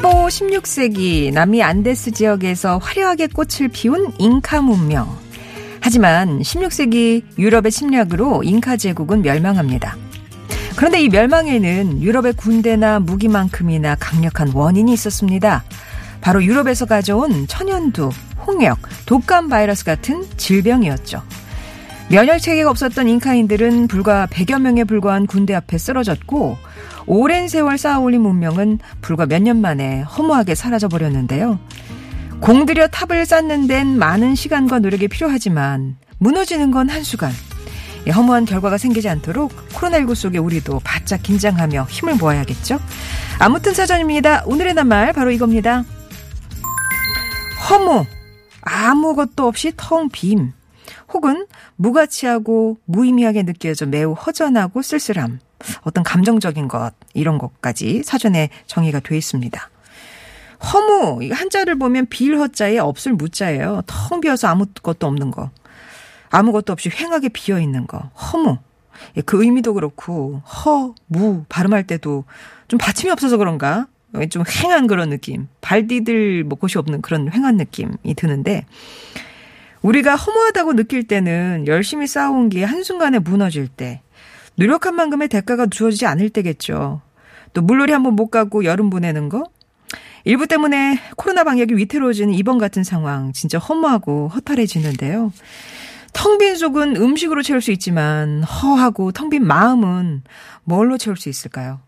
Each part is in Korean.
15, 16세기 남미 안데스 지역에서 화려하게 꽃을 피운 잉카 문명. 하지만 16세기 유럽의 침략으로 잉카 제국은 멸망합니다. 그런데 이 멸망에는 유럽의 군대나 무기만큼이나 강력한 원인이 있었습니다. 바로 유럽에서 가져온 천연두, 홍역, 독감 바이러스 같은 질병이었죠. 면역 체계가 없었던 잉카인들은 불과 100여 명에 불과한 군대 앞에 쓰러졌고 오랜 세월 쌓아올린 문명은 불과 몇 년 만에 허무하게 사라져 버렸는데요. 공들여 탑을 쌓는 데는 많은 시간과 노력이 필요하지만 무너지는 건 한순간. 허무한 결과가 생기지 않도록 코로나19 속에 우리도 바짝 긴장하며 힘을 모아야겠죠? 아무튼 사전입니다. 오늘의 낱말 바로 이겁니다. 허무. 아무것도 없이 텅 빔. 혹은 무가치하고 무의미하게 느껴져 매우 허전하고 쓸쓸함. 어떤 감정적인 것, 이런 것까지 사전에 정의가 돼 있습니다. 허무, 한자를 보면 빌 허자에 없을 무자예요. 텅 비어서 아무것도 없는 거. 아무것도 없이 휑하게 비어 있는 거. 허무. 예, 그 의미도 그렇고, 허, 무, 발음할 때도 좀 받침이 없어서 그런가? 좀 휑한 그런 느낌. 발 디딜 뭐 곳이 없는 그런 휑한 느낌이 드는데, 우리가 허무하다고 느낄 때는 열심히 쌓아온 게 한순간에 무너질 때, 노력한 만큼의 대가가 주어지지 않을 때겠죠. 또 물놀이 한번 못 가고 여름 보내는 거? 일부 때문에 코로나 방역이 위태로워지는 이번 같은 상황 진짜 허무하고 허탈해지는데요. 텅 빈 속은 음식으로 채울 수 있지만 허하고 텅 빈 마음은 뭘로 채울 수 있을까요?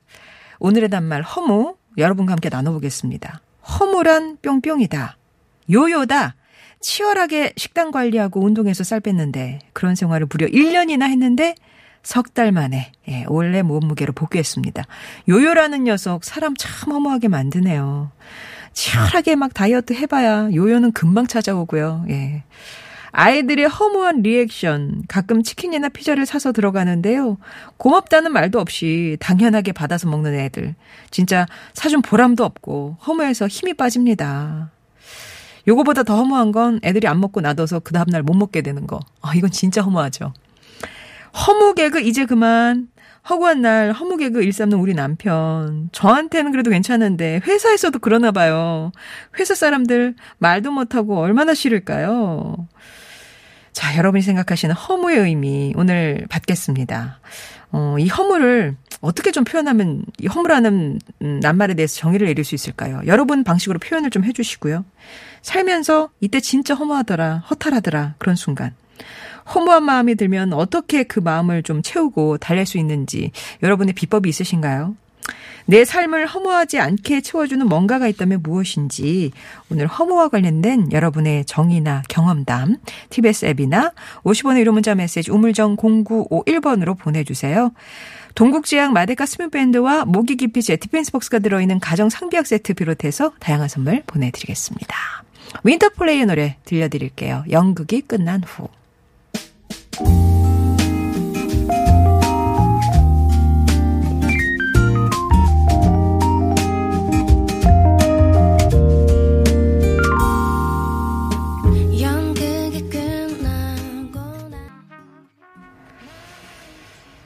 오늘의 단말 허무 여러분과 함께 나눠보겠습니다. 허무란 뿅뿅이다. 요요다. 치열하게 식단 관리하고 운동해서 쌀 뺐는데 그런 생활을 무려 1년이나 했는데 석 달 만에 예, 원래 몸무게로 복귀했습니다. 요요라는 녀석 사람 참 허무하게 만드네요. 치열하게 막 다이어트 해봐야 요요는 금방 찾아오고요. 예. 아이들의 허무한 리액션, 가끔 치킨이나 피자를 사서 들어가는데요. 고맙다는 말도 없이 당연하게 받아서 먹는 애들. 진짜 사준 보람도 없고 허무해서 힘이 빠집니다. 요거보다 더 허무한 건 애들이 안 먹고 놔둬서 그 다음날 못 먹게 되는 거. 아, 이건 진짜 허무하죠. 허무 개그 이제 그만. 허구한 날 허무 개그 일삼는 우리 남편. 저한테는 그래도 괜찮은데 회사에서도 그러나 봐요. 회사 사람들 말도 못하고 얼마나 싫을까요? 자, 여러분이 생각하시는 허무의 의미 오늘 받겠습니다. 어, 이 허무를 어떻게 좀 표현하면 이 허무라는 낱말에 대해서 정의를 내릴 수 있을까요? 여러분 방식으로 표현을 좀 해주시고요. 살면서 이때 진짜 허무하더라, 허탈하더라 그런 순간. 허무한 마음이 들면 어떻게 그 마음을 좀 채우고 달랠 수 있는지 여러분의 비법이 있으신가요? 내 삶을 허무하지 않게 채워주는 뭔가가 있다면 무엇인지 오늘 허무와 관련된 여러분의 정의나 경험담 TBS 앱이나 50원의 1호 문자 메시지 우물정 0951번으로 보내주세요. 동국지향 마데카 스뮴밴드와 모기 기피 제티펜스 박스가 들어있는 가정 상비약 세트 비롯해서 다양한 선물 보내드리겠습니다. 윈터플레이의 노래 들려드릴게요. 연극이 끝난 후.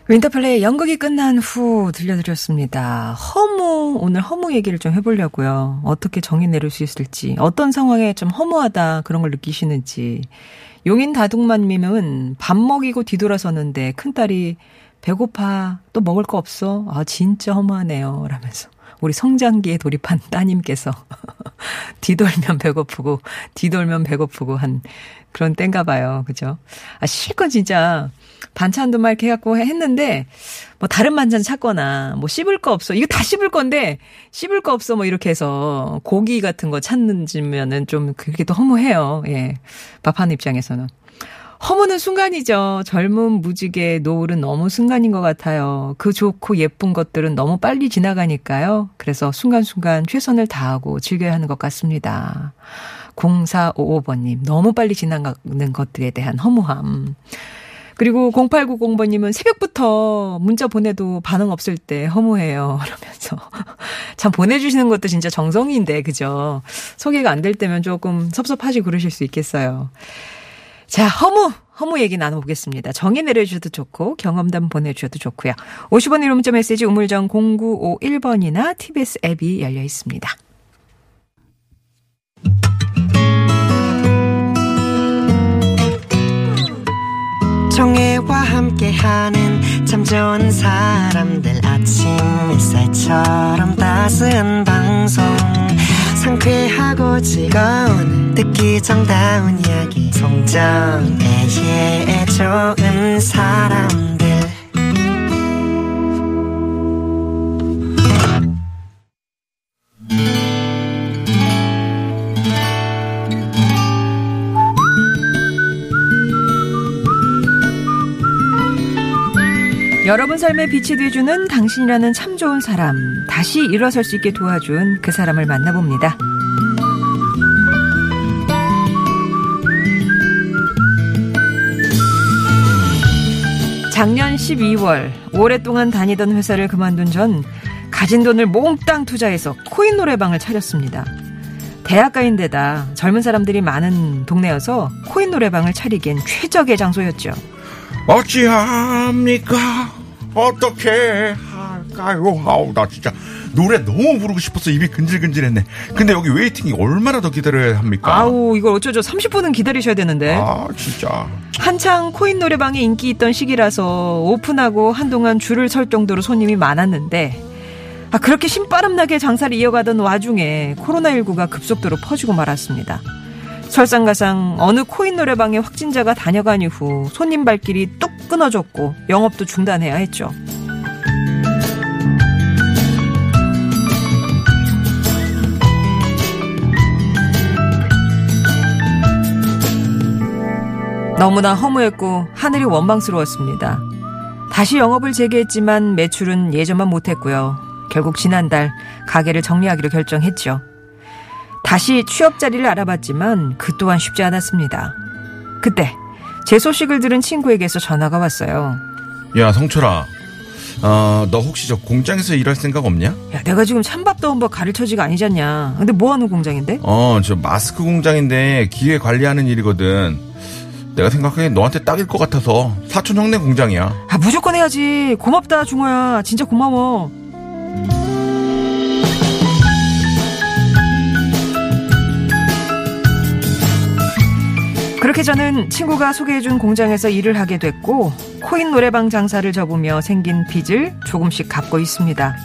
윈터플레이 연극이 끝난 후 들려드렸습니다. 허무, 오늘 허무 얘기를 좀 해보려고요. 어떻게 정의 내릴 수 있을지, 어떤 상황에 좀 허무하다 그런 걸 느끼시는지. 용인 다둥만님은 밥 먹이고 뒤돌아서는데 큰딸이 배고파, 또 먹을 거 없어? 아, 진짜 허무하네요. 라면서. 우리 성장기에 돌입한 따님께서 뒤돌면 배고프고 뒤돌면 배고프고 한 그런 땐가 봐요. 그죠? 아, 실컷 진짜 반찬도 막 이렇게 해갖고 했는데 뭐 다른 반찬 찾거나 뭐 씹을 거 없어. 이거 다 씹을 건데 씹을 거 없어 뭐 이렇게 해서 고기 같은 거 찾는지면은 좀 그게 또 허무해요. 예. 밥하는 입장에서는. 허무는 순간이죠. 젊은 무지개 노을은 너무 순간인 것 같아요. 그 좋고 예쁜 것들은 너무 빨리 지나가니까요. 그래서 순간순간 최선을 다하고 즐겨야 하는 것 같습니다. 0455번님, 너무 빨리 지나가는 것들에 대한 허무함. 그리고 0890번님은 새벽부터 문자 보내도 반응 없을 때 허무해요. 그러면서. 참 보내주시는 것도 진짜 정성인데, 그죠? 소개가 안 될 때면 조금 섭섭하시 그러실 수 있겠어요. 자, 허무! 허무 얘기 나눠보겠습니다. 정의 내려주셔도 좋고 경험담 보내주셔도 좋고요. 50원 1호 문자 메시지 우물정 0951번이나 TBS 앱이 열려 있습니다. 정혜와 함께하는 참 좋은 사람들 아침 햇살처럼 따스한 방송 상쾌하고 즐거운 듣기 정다운 이야기. 송정애의 좋은 사람들 여러분 삶에 빛이 돼주는 당신이라는 참 좋은 사람, 다시 일어설 수 있게 도와준 그 사람을 만나봅니다. 작년 12월 오랫동안 다니던 회사를 그만둔 전 가진 돈을 몽땅 투자해서 코인 노래방을 차렸습니다. 대학가인데다 젊은 사람들이 많은 동네여서 코인 노래방을 차리기엔 최적의 장소였죠. 어찌합니까? 어떻게 할까요? 아우 나 진짜 노래 너무 부르고 싶어서 입이 근질근질했네. 근데 여기 waiting이 얼마나 더 기다려야 합니까? 아우 이걸 어쩌죠 30분은 기다리셔야 되는데 아 진짜. 한창 코인 노래방이 인기 있던 시기라서 오픈하고 한동안 줄을 설 정도로 손님이 많았는데 아 그렇게 신바람나게 장사를 이어가던 와중에 코로나19가 급속도로 퍼지고 말았습니다. 설상가상 어느 코인 노래방에 확진자가 다녀간 이후 손님 발길이 뚝 끊어졌고 영업도 중단해야 했죠. 너무나 허무했고 하늘이 원망스러웠습니다. 다시 영업을 재개했지만 매출은 예전만 못했고요. 결국 지난달 가게를 정리하기로 결정했죠. 다시 취업 자리를 알아봤지만 그 또한 쉽지 않았습니다. 그때 제 소식을 들은 친구에게서 전화가 왔어요. 야 성철아, 어, 너 혹시 저 공장에서 일할 생각 없냐? 야, 내가 지금 찬밥 더운 법 가르쳐지가 아니잖냐. 근데 뭐 하는 공장인데? 어, 저 마스크 공장인데 기획 관리하는 일이거든. 내가 생각하기엔 너한테 딱일 것 같아서 사촌 형네 공장이야. 아, 무조건 해야지. 고맙다, 중호야. 진짜 고마워. 그렇게 저는 친구가 소개해준 공장에서 일을 하게 됐고 코인 노래방 장사를 접으며 생긴 빚을 조금씩 갚고 있습니다.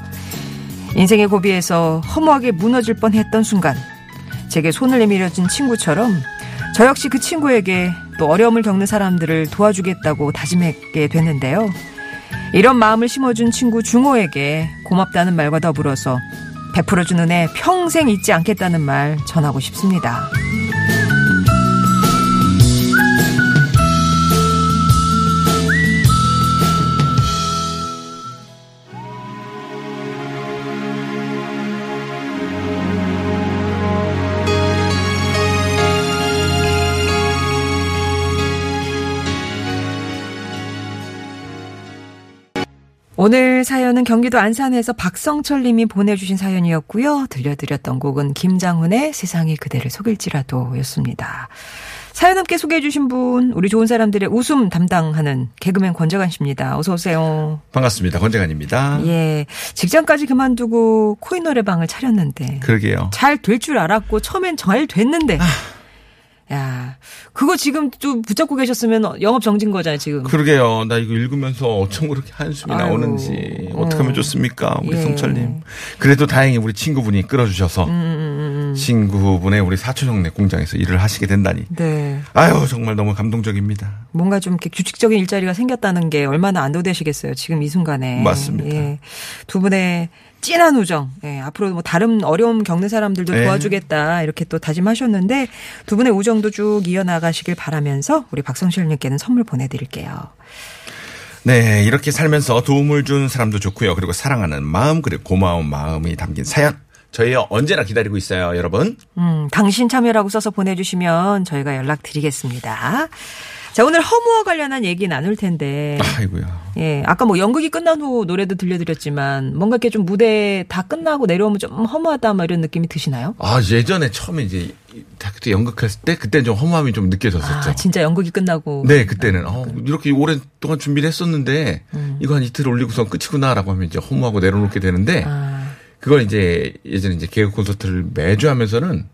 인생의 고비에서 허무하게 무너질 뻔했던 순간 제게 손을 내밀어준 친구처럼 저 역시 그 친구에게 또 어려움을 겪는 사람들을 도와주겠다고 다짐하게 됐는데요. 이런 마음을 심어준 친구 중호에게 고맙다는 말과 더불어서 베풀어준 은혜 평생 잊지 않겠다는 말 전하고 싶습니다. 오늘 사연은 경기도 안산에서 박성철 님이 보내주신 사연이었고요. 들려드렸던 곡은 김장훈의 세상이 그대를 속일지라도 였습니다. 사연 함께 소개해 주신 분, 우리 좋은 사람들의 웃음 담당하는 개그맨 권재관 씨입니다. 어서 오세요. 반갑습니다. 권재관입니다. 예. 직장까지 그만두고 코인 노래방을 차렸는데. 그러게요. 잘 될 줄 알았고, 처음엔 잘 됐는데. 야, 그거 지금 좀 붙잡고 계셨으면 영업 정진 거잖아요, 지금. 그러게요. 나 이거 읽으면서 어쩜 그렇게 한숨이 아유, 나오는지 어떻게 하면 어. 좋습니까, 우리 예. 성철님. 그래도 다행히 우리 친구분이 끌어주셔서 음, 친구분의 우리 사촌 형네 공장에서 일을 하시게 된다니. 네. 아유 정말 너무 감동적입니다. 뭔가 좀 이렇게 규칙적인 일자리가 생겼다는 게 얼마나 안도되시겠어요. 지금 이 순간에. 맞습니다. 예. 두 분의 찐한 우정. 예. 앞으로 뭐 다른 어려움 겪는 사람들도 예. 도와주겠다. 이렇게 또 다짐하셨는데 두 분의 우정도 쭉 이어나가시길 바라면서 우리 박성실님께는 선물 보내드릴게요. 네 이렇게 살면서 도움을 준 사람도 좋고요. 그리고 사랑하는 마음 그리고 고마운 마음이 담긴 사연 저희 언제나 기다리고 있어요, 여러분. 음, 당신 참여라고 써서 보내주시면 저희가 연락드리겠습니다. 자, 오늘 허무와 관련한 얘기 나눌 텐데. 아이고야. 예, 아까 뭐 연극이 끝난 후 노래도 들려드렸지만 뭔가 이렇게 좀 무대 다 끝나고 내려오면 좀 허무하다 뭐 이런 느낌이 드시나요? 아, 예전에 처음에 이제 그때 연극했을 때 그때는 좀 허무함이 좀 느껴졌었죠. 아, 진짜 연극이 끝나고. 네, 그때는 어, 이렇게 오랫동안 준비를 했었는데 이거 한 이틀 올리고선 끝이구나라고 하면 이제 허무하고 내려놓게 되는데 아, 그걸 이제 예전에 이제 개그 콘서트를 매주 하면서는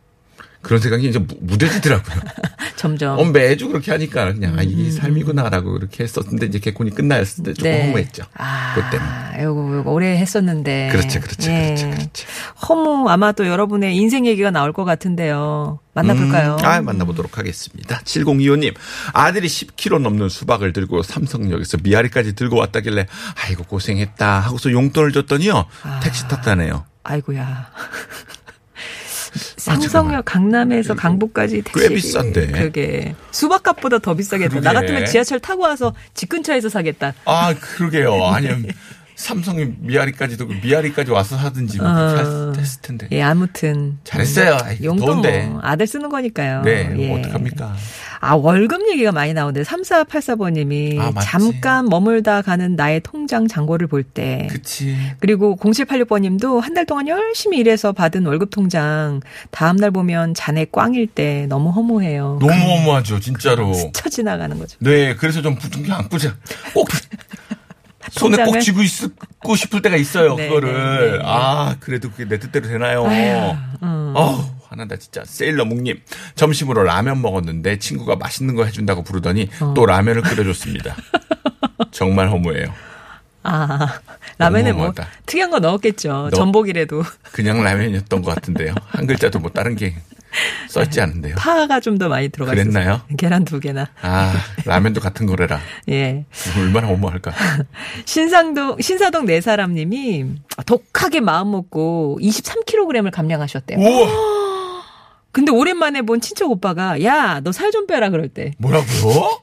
그런 생각이 이제 무- 무뎌지더라고요. 점점. 어, 매주 그렇게 하니까 그냥 아, 이게 삶이구나라고 그렇게 했었는데 이제 개콘이 끝났을 때 조금 허무했죠. 아, 그때는. 요거, 요거 오래 했었는데. 그렇죠, 그렇죠, 예. 그렇죠, 그렇죠. 허무 아마 또 여러분의 인생 얘기가 나올 것 같은데요. 만나볼까요? 음, 아, 만나보도록 하겠습니다. 7025님, 아들이 10kg 넘는 수박을 들고 삼성역에서 미아리까지 들고 왔다길래, 아이고, 고생했다. 하고서 용돈을 줬더니요, 택시 탔다네요. 아이고야. 상성역 강남에서 강북까지 택시 아, 꽤 비싼데. 그게 수박값보다 더 비싸겠다. 나. 같으면 지하철 타고 와서 집 근처에서 사겠다. 아, 그러게요. 아니면 삼성이 미아리까지 들고 미아리까지 와서 하든지 뭐 어. 할- 했을 텐데. 예, 아무튼 잘했어요. 아이, 용돈 더운데. 뭐 아들 쓰는 거니까요. 네, 예. 뭐 어떡합니까. 아, 월급 얘기가 많이 나오는데 3484번님이 아. 잠깐 머물다 가는 나의 통장 잔고를 볼 때 그치. 그리고 0786번님도 한 달 동안 열심히 일해서 받은 월급 통장 다음 날 보면 잔에 꽝일 때 너무 허무해요. 너무 허무하죠, 진짜로. 스쳐 지나가는 거죠. 네, 그래서 좀 부둥켜 안고 자. 꼭 손에 꼭 쥐고 있고 싶을 때가 있어요. 네, 그거를. 네, 네. 아, 그래도 그게 내 뜻대로 되나요? 아휴, 음. 어우, 화난다 진짜. 세일러 묵님 점심으로 라면 먹었는데 친구가 맛있는 거 해준다고 부르더니 어. 또 라면을 끓여줬습니다. 정말 허무해요. 아, 라면에 뭐. 특이한 거 넣었겠죠. 너- 전복이라도 그냥 라면이었던 것 같은데요. 한 글자도 뭐 다른 게 써있지 않은데요. 파가 좀 더 많이 들어가 있어요. 그랬나요? 계란 두 개나. 아, 라면도 같은 거래라. 예. 얼마나 허무할까. 신상동 신사동 네 사람님이 독하게 마음 먹고 23kg을 감량하셨대요. 우와! 근데 오랜만에 본 친척 오빠가 야 너 살 좀 빼라 그럴 때. 뭐라고요?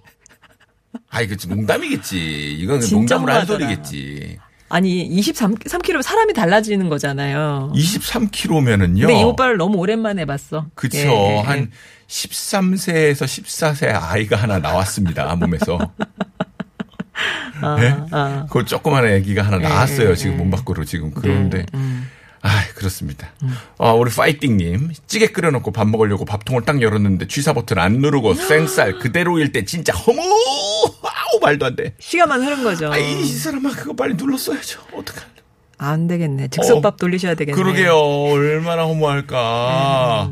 아이, 그치, 농담이겠지. 이건 진짜 농담으로 한. 소리겠지. 아니 23 3kg 사람이 달라지는 거잖아요. 23kg면은요. 근데 이 오빠를 너무 오랜만에 봤어. 그쵸. 예. 한 13세에서 14세 아이가 하나 나왔습니다. 몸에서. 아, 네? 아. 그 조그만 애기가 하나 나왔어요. 예, 지금 예. 몸 밖으로 지금. 그런데. 음. 아, 그렇습니다. 아, 우리 파이팅님 찌개 끓여놓고 밥 먹으려고 밥통을 딱 열었는데 취사 버튼 안 누르고 생쌀 그대로일 때 진짜 허무 아우 말도 안 돼. 시간만 흐른 거죠. 아 이 이 사람아 그거 빨리 눌렀어야죠. 어떡할? 안 되겠네. 즉석밥 돌리셔야 되겠네. 어. 그러게요. 얼마나 허무할까.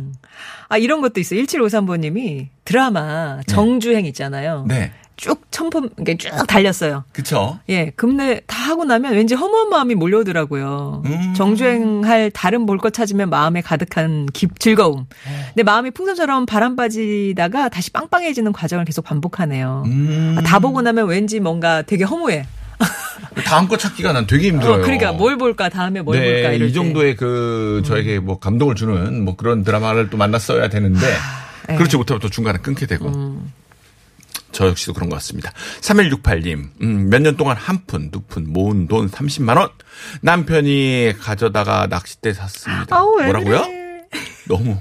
아 이런 것도 있어요. 1753번님이 드라마 정주행 있잖아요. 네, 쭉 첨품 이게 쭉 달렸어요. 그쵸. 예, 근데 다 하고 나면 왠지 허무한 마음이 몰려오더라고요. 음. 정주행할 다른 볼 것 찾으면 마음에 가득한 기, 즐거움. 근데 마음이 풍선처럼 바람 빠지다가 다시 빵빵해지는 과정을 계속 반복하네요. 음. 아, 다 보고 나면 왠지 뭔가 되게 허무해. 다음 거 찾기가 난 되게 힘들어요. 어, 그러니까 뭘 볼까 다음에 뭘 볼까 네, 이럴 이 때. 음. 정도의 그 저에게 뭐 감동을 주는 뭐 그런 드라마를 또 만났어야 되는데 네. 그렇지 못하면 또 중간에 끊게 되고. 음. 저 역시도 그런 것 같습니다. 3168님, 음, 몇 년 동안 한 푼, 두 푼 모은 돈 30만원. 남편이 가져다가 낚싯대 샀습니다. 아우, 왜 뭐라고요? 그래. 너무,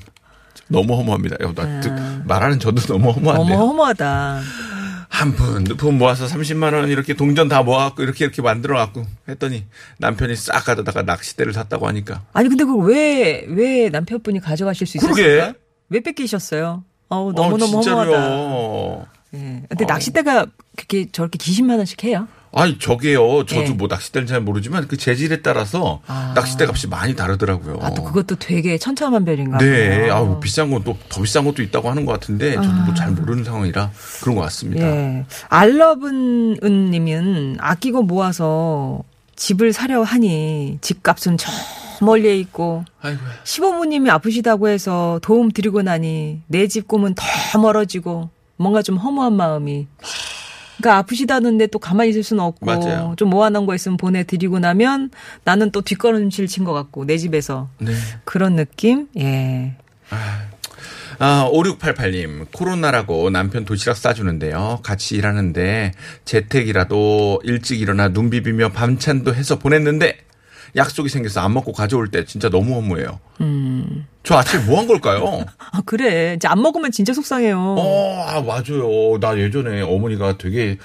너무 허무합니다. 야, 나 듣- 말하는 저도 너무 허무한데. 어머 허무하다. 한 푼, 두 푼 모아서 30만원 이렇게 동전 다 모아갖고 이렇게 이렇게 만들어갖고 했더니 남편이 싹 가져다가 낚싯대를 샀다고 하니까. 아니 근데 그걸 왜 왜 남편분이 가져가실 수 있었을까? 그러게. 왜 뺏기셨어요? 어우 너무 너무 어, 허무하다. 예. 근데 낚싯대가 그렇게 저렇게 기십만 원씩 해요? 아니 저게요. 저도 예. 뭐 낚싯대는 잘 모르지만 그 재질에 따라서 아. 낚싯대 값이 많이 다르더라고요. 아 또 그것도 되게 천차만별인가 네, 보네요. 아, 뭐 비싼 건 또 더 비싼 것도 있다고 하는 것 같은데 저도 뭐잘 모르는 상황이라 그런 것 같습니다. 예. 알러분 은님은 아끼고 모아서 집을 사려 하니 집값은 저 멀리에 있고 아이고, 시부모님이 아프시다고 해서 도움 드리고 나니 내 집 꿈은 더 멀어지고 뭔가 좀 허무한 마음이. 그러니까 아프시다는데 또 가만히 있을 수는 없고 맞아요. 좀 모아놓은 거 있으면 보내드리고 나면 나는 또 뒷걸음질 친 것 같고 내 집에서 네. 그런 느낌. 예. 아, 5688님, 코로나라고 남편 도시락 싸주는데요. 같이 일하는데 재택이라도 일찍 일어나 눈 비비며 밤찬도 해서 보냈는데 약속이 생겨서 안 먹고 가져올 때 진짜 너무 허무해요. 음. 저 아침에 뭐 한 걸까요? 아, 그래. 이제 안 먹으면 진짜 속상해요. 어, 아, 맞아요. 나 예전에 어머니가 되게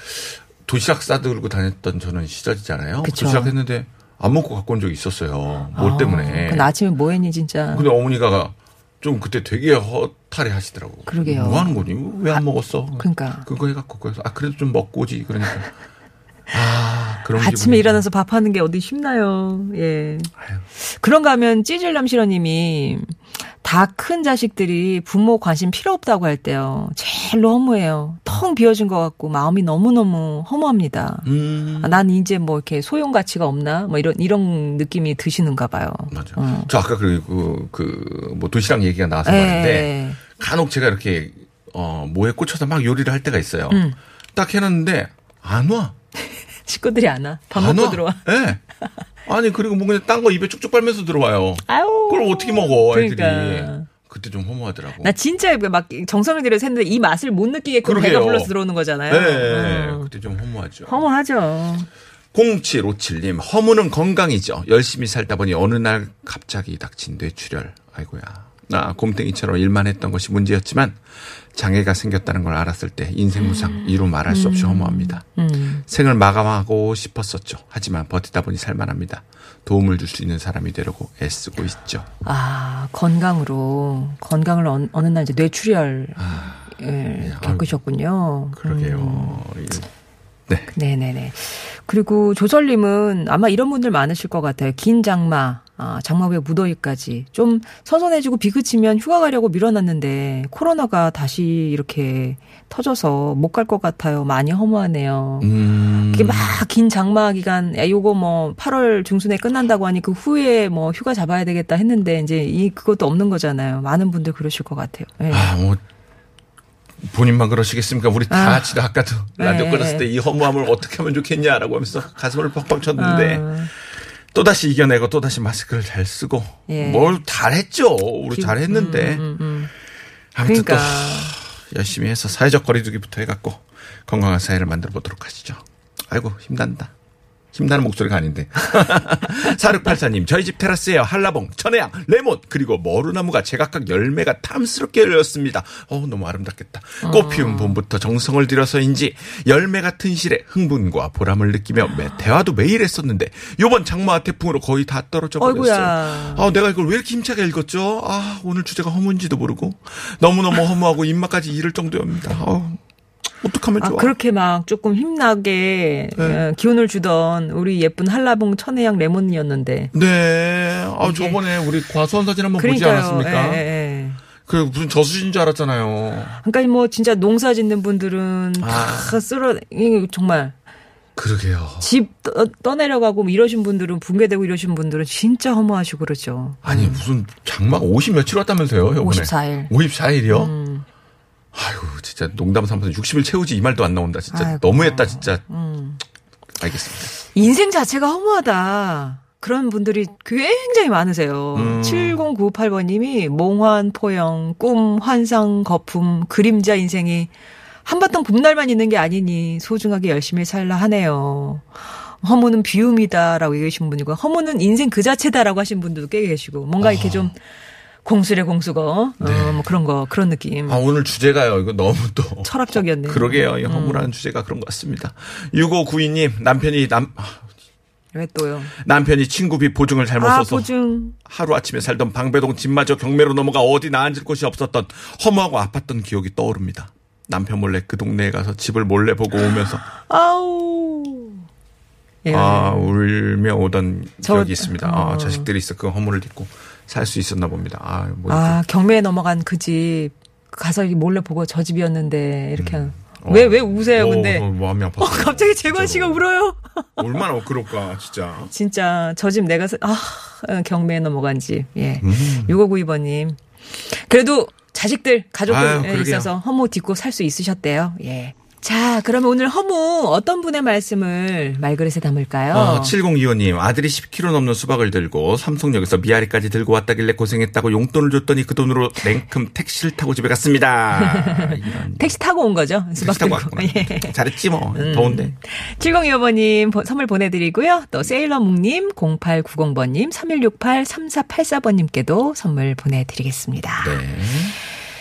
도시락 싸들고 다녔던 저는 시절이잖아요. 그쵸. 도시락 했는데 안 먹고 갖고 온 적이 있었어요. 뭘 아, 때문에. 그럼 아침에 뭐 했니, 진짜. 근데 어머니가 좀 그때 되게 허탈해 하시더라고. 그러게요. 뭐 하는 거니? 왜안 먹었어? 그러니까. 그거 해갖고 그래서 아 그래도 좀 먹고 오지 그러니까 아 그런 아침에 일어나서 밥 하는 게 어디 쉽나요? 예. 아유. 그런가 하면 찌질남 실어님이 다 큰 자식들이 부모 관심 필요 없다고 할 때요. 제일로 허무해요. 텅 비어진 것 같고 마음이 너무너무 허무합니다. 음 아, 난 이제 뭐 이렇게 소용 가치가 없나? 뭐 이런 이런 느낌이 드시는가 봐요. 맞아. 어. 저 아까 그리고 그 뭐 도시락 얘기가 나와서 예. 말인데 간혹 제가 이렇게 어 뭐에 꽂혀서 막 요리를 할 때가 있어요. 음. 딱 해놨는데 안 와. 식구들이 안 와. 밥 안 먹고 와. 들어와. 예. 아니 그리고 뭐 그냥 딴 거 입에 쭉쭉 빨면서 들어와요. 아유. 그걸 어떻게 먹어 애들이. 그러니까. 그때 좀 허무하더라고. 나 진짜 막 정성을 들여서 했는데 이 맛을 못 느끼게끔 배가 그러게요. 불러서 들어오는 거잖아요. 네, 음. 그때 좀 허무하죠. 허무하죠. 0757님, 허무는 건강이죠. 열심히 살다 보니 어느 날 갑자기 닥친 뇌출혈. 아이고야. 나 곰탱이처럼 일만 했던 것이 문제였지만 장애가 생겼다는 걸 알았을 때 인생 무상 이루 말할 수 없이 허무합니다. 음. 생을 마감하고 싶었었죠. 하지만 버티다 보니 살만합니다. 도움을 줄 수 있는 사람이 되려고 애쓰고 있죠. 아, 건강으로, 건강을 어느, 어느 날 이제 뇌출혈, 을 네, 겪으셨군요. 그러게요. 이- 네. 네네네. 그리고 조설님은 아마 이런 분들 많으실 것 같아요. 긴 장마, 아, 장마 후에 무더위까지. 좀 선선해지고 비 그치면 휴가 가려고 밀어놨는데 코로나가 다시 이렇게 터져서 못 갈 것 같아요. 많이 허무하네요. 음. 그게 막 긴 장마 기간, 야, 요거 뭐 8월 중순에 끝난다고 하니 그 후에 뭐 휴가 잡아야 되겠다 했는데 이제 이 그것도 없는 거잖아요. 많은 분들 그러실 것 같아요. 예. 아, 뭐 본인만 그러시겠습니까? 우리 다 아. 같이 아까도 라디오 네. 끊었을 때 이 허무함을 어떻게 하면 좋겠냐라고 하면서 가슴을 팍팍 쳤는데 아. 또다시 이겨내고 또다시 마스크를 잘 쓰고 예. 뭘 잘했죠. 우리 잘했는데 음, 음. 아무튼 그러니까. 또 열심히 해서 사회적 거리두기부터 해갖고 건강한 사회를 만들어 보도록 하시죠. 아이고 힘난다. 힘나는 목소리가 아닌데. 4684님, 저희 집 테라스에 한라봉, 천혜향, 레몬, 그리고 머루나무가 제각각 열매가 탐스럽게 열렸습니다. 어 너무 아름답겠다. 꽃 피운 봄부터 정성을 들여서인지 열매가 튼실해 흥분과 보람을 느끼며 매, 대화도 매일 했었는데 요번 장마 태풍으로 거의 다 떨어져 버렸어요. 어이구야. 아, 내가 이걸 왜 이렇게 힘차게 읽었죠? 아, 오늘 주제가 허무인지도 모르고 너무너무 허무하고 입맛까지 잃을 정도입니다. 아, 어떡하면 아, 좋아. 그렇게 막 조금 힘나게 네. 어, 기운을 주던 우리 예쁜 한라봉 천혜향 레몬이었는데. 네. 아, 이게- 저번에 우리 과수원 사진 한번 보지 그러니까요. 않았습니까? 예, 예, 예. 그 무슨 저수지인 줄 알았잖아요. 그러니까 뭐 진짜 농사 짓는 분들은 아. 다 쓸어 이 정말 그러게요. 집 떠, 떠내려가고 뭐 이러신 분들은 붕괴되고 이러신 분들은 진짜 허무하시고 그러죠. 아니, 무슨 장마가 50 며칠 왔다면서요, 이번에. 54일. 54일이요? 음. 진짜 농담 삼아서 60일 채우지 이 말도 안 나온다. 진짜 아이고. 너무했다, 진짜. 음. 알겠습니다. 인생 자체가 허무하다. 그런 분들이 굉장히 많으세요. 음. 7098번님이 몽환, 포영, 꿈, 환상, 거품, 그림자 인생이 한바탕 봄날만 있는 게 아니니 소중하게 열심히 살라 하네요. 허무는 비움이다라고 얘기하신 분이고 허무는 인생 그 자체다라고 하신 분들도 꽤 계시고 뭔가 이렇게 좀 공수래 공수거 어, 뭐 그런 거 그런 느낌. 아, 오늘 주제가요. 이거 너무 또. 철학적이었네요. 그러게요. 이 허무라는 주제가 그런 것 같습니다. 6592님, 남편이 남, 왜 또요? 남편이 친구비 보증을 잘못 아 써서 보증. 하루아침에 살던 방배동 집마저 경매로 넘어가 어디 나앉을 곳이 없었던 허무하고 아팠던 기억이 떠오릅니다. 남편 몰래 그 동네에 가서 집을 몰래 보고 오면서 아우. 예. 아 울며 오던 저- 기억이 있습니다. 아, 어. 자식들이 있어 그 허물을 딛고 살 수 있었나 봅니다. 아, 뭐 아, 경매에 넘어간 그 집 가서 몰래 보고 저 집이었는데 이렇게 어. 왜왜 우세요? 어, 근데 어, 마음이 아팠어. 어, 갑자기 재관 씨가 울어요. 얼마나 그럴까 진짜. 진짜 저 집 내가 사- 아 어, 경매에 넘어간 집. 예. 음. 6592번님. 그래도 자식들 가족들 아유, 에 그러게요. 있어서 허무 딛고 살 수 있으셨대요. 예. 자, 그러면 오늘 허무 어떤 분의 말씀을 말그릇에 담을까요? 어, 7025님, 아들이 10kg 넘는 수박을 들고 삼성역에서 미아리까지 들고 왔다길래 고생했다고 용돈을 줬더니 그 돈으로 냉큼 택시를 타고 집에 갔습니다. 택시 타고 온 거죠? 수박 택시 타고. 왔구나. 예. 잘했지 뭐. 더운데. 7025번님 선물 보내드리고요. 또 세일러묵님, 0890번님, 3168-3484번님께도 선물 보내드리겠습니다. 네.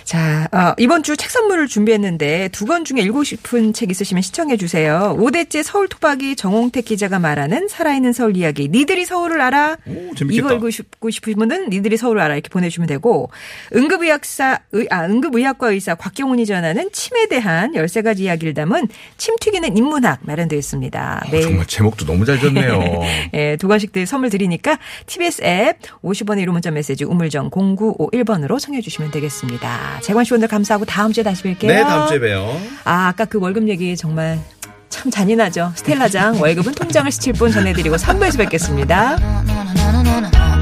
자, 어, 이번 주 책 선물을 준비했는데 두 권 중에 읽고 싶은 책 있으시면 시청해 주세요. 5대째 서울 토박이 정홍택 기자가 말하는 살아있는 서울 이야기. 니들이 서울을 알아? 오, 재밌겠다. 이거 읽고 싶고 싶으신 분은 니들이 서울을 알아 이렇게 보내주시면 되고 응급의학사 의, 아, 응급의학과 의사 곽경훈이 전하는 침에 대한 13가지 이야기를 담은 침 튀기는 인문학 마련되어 있습니다. 어, 정말 제목도 너무 잘 졌네요. 예, 두 권씩 드- 선물 드리니까 TBS 앱 50원의 1호 문자 메시지 우물정 0951번으로 청해 주시면 되겠습니다. 재관 씨 오늘 감사하고 다음 주에 다시 뵐게요. 네, 다음 주에 봬요. 아, 아까 그 월급 얘기 정말 참 잔인하죠. 스텔라장 월급은 통장을 스칠 뿐 전해드리고 3부에서 뵙겠습니다.